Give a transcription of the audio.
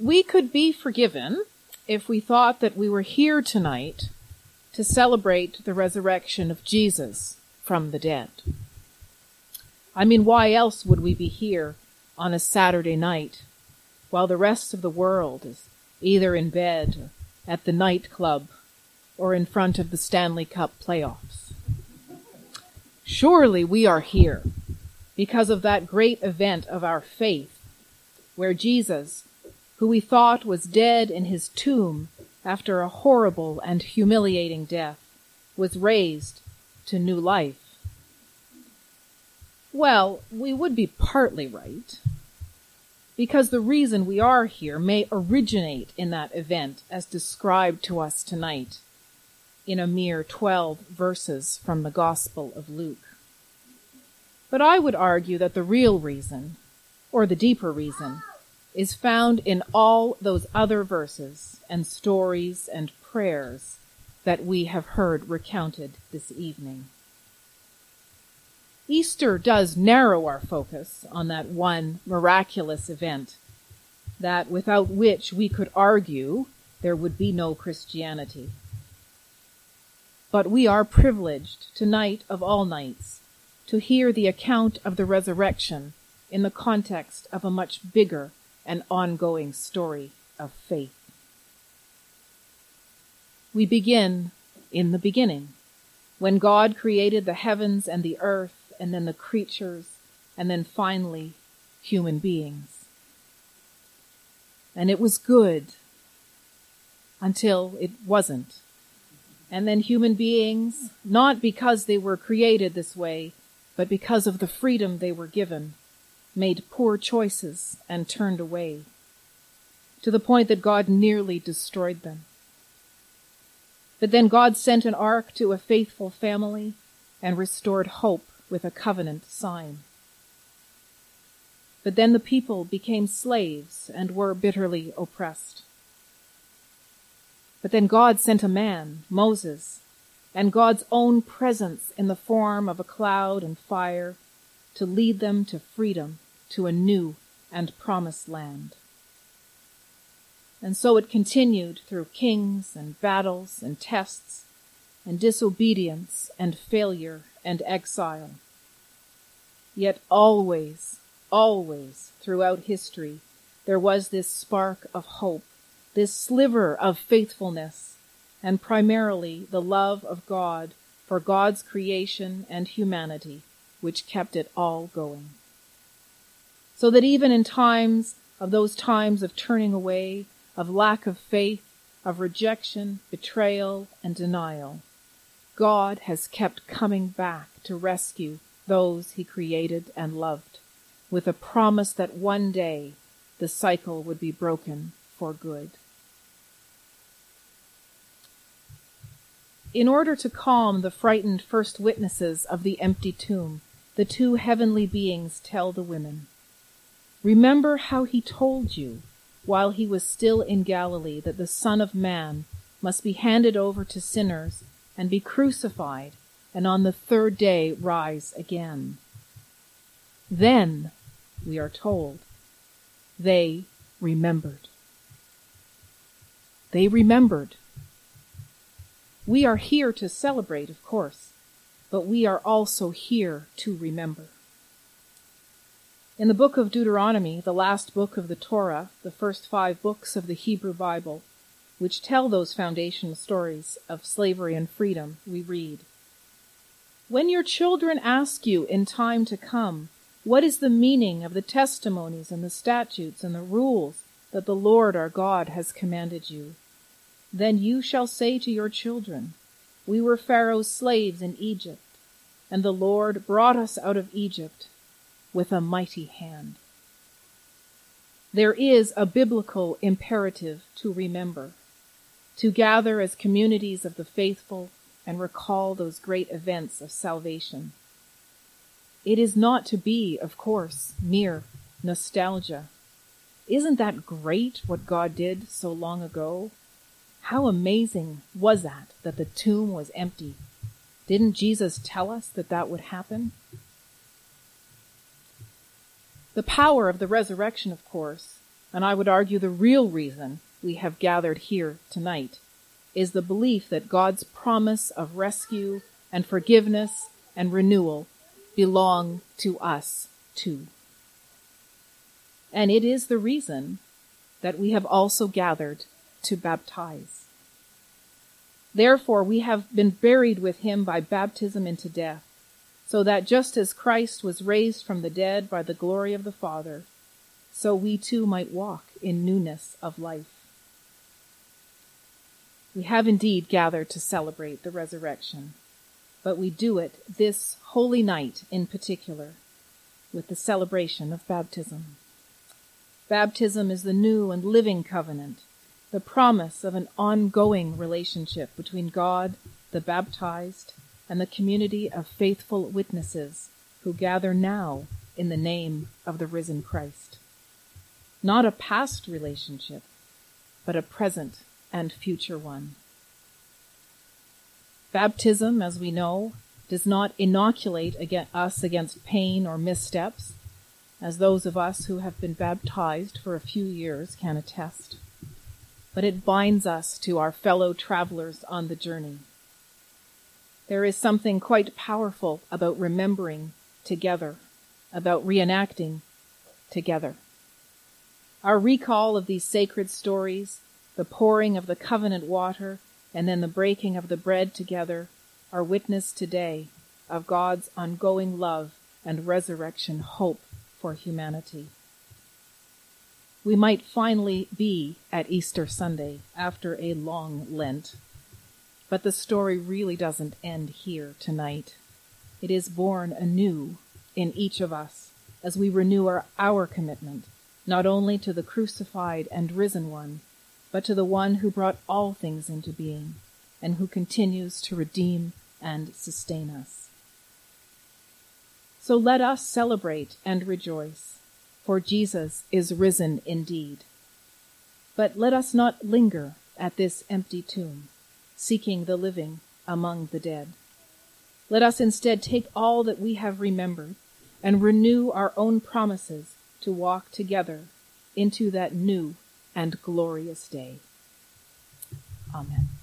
We could be forgiven if we thought that we were here tonight to celebrate the resurrection of Jesus from the dead. I mean, why else would we be here on a Saturday night while the rest of the world is either in bed, at the nightclub, or in front of the Stanley Cup playoffs? Surely we are here because of that great event of our faith where Jesus, who we thought was dead in his tomb after a horrible and humiliating death, was raised to new life. Well, we would be partly right, because the reason we are here may originate in that event as described to us tonight in a mere 12 verses from the Gospel of Luke. But I would argue that the real reason, or the deeper reason, is found in all those other verses and stories and prayers that we have heard recounted this evening. Easter does narrow our focus on that one miraculous event, that without which we could argue there would be no Christianity. But we are privileged tonight of all nights to hear the account of the resurrection in the context of a much bigger and ongoing story of faith. We begin in the beginning, when God created the heavens and the earth and then the creatures, and then finally human beings. And it was good until it wasn't. And then human beings, not because they were created this way, but because of the freedom they were given, made poor choices and turned away, to the point that God nearly destroyed them. But then God sent an ark to a faithful family and restored hope with a covenant sign. But then the people became slaves and were bitterly oppressed. But then God sent a man, Moses, and God's own presence in the form of a cloud and fire to lead them to freedom, to a new and promised land. And so it continued through kings and battles and tests and disobedience and failure and exile. Yet always, always throughout history, there was this spark of hope, this sliver of faithfulness, and primarily the love of God for God's creation and humanity, which kept it all going. So that even in times of those times of turning away, of lack of faith, of rejection, betrayal, and denial, God has kept coming back to rescue those he created and loved, with a promise that one day the cycle would be broken for good. In order to calm the frightened first witnesses of the empty tomb, the two heavenly beings tell the women, Remember how he told you, while he was still in Galilee, that the Son of Man must be handed over to sinners and be crucified, and on the third day rise again. Then, we are told, they remembered. They remembered. We are here to celebrate, of course, but we are also here to remember. In the book of Deuteronomy, the last book of the Torah, the first five books of the Hebrew Bible, which tell those foundational stories of slavery and freedom, we read, When your children ask you in time to come, what is the meaning of the testimonies and the statutes and the rules that the Lord our God has commanded you? Then you shall say to your children, We were Pharaoh's slaves in Egypt, and the Lord brought us out of Egypt with a mighty hand. There is a biblical imperative to remember to gather as communities of the faithful and recall those great events of salvation. It is not to be, of course, mere nostalgia. Isn't that great what God did so long ago? How amazing was that, that the tomb was empty? Didn't Jesus tell us that that would happen? The power of the resurrection, of course, and I would argue the real reason we have gathered here tonight, is the belief that God's promise of rescue and forgiveness and renewal belong to us too. And it is the reason that we have also gathered to baptize. Therefore, we have been buried with him by baptism into death, so that just as Christ was raised from the dead by the glory of the Father, so we too might walk in newness of life. We have indeed gathered to celebrate the resurrection, but we do it this holy night in particular with the celebration of baptism. Baptism is the new and living covenant, the promise of an ongoing relationship between God, the baptized, and the community of faithful witnesses who gather now in the name of the risen Christ. Not a past relationship, but a present and future one. Baptism, as we know, does not inoculate us against pain or missteps, as those of us who have been baptized for a few years can attest. But it binds us to our fellow travelers on the journey. There is something quite powerful about remembering together, about reenacting together. Our recall of these sacred stories the pouring of the covenant water, and then the breaking of the bread together are witness today of God's ongoing love and resurrection hope for humanity. We might finally be at Easter Sunday after a long Lent, but the story really doesn't end here tonight. It is born anew in each of us as we renew our, our commitment not only to the crucified and risen one, but to the one who brought all things into being and who continues to redeem and sustain us. So let us celebrate and rejoice, for Jesus is risen indeed. But let us not linger at this empty tomb, seeking the living among the dead. Let us instead take all that we have remembered and renew our own promises to walk together into that new and glorious day. Amen.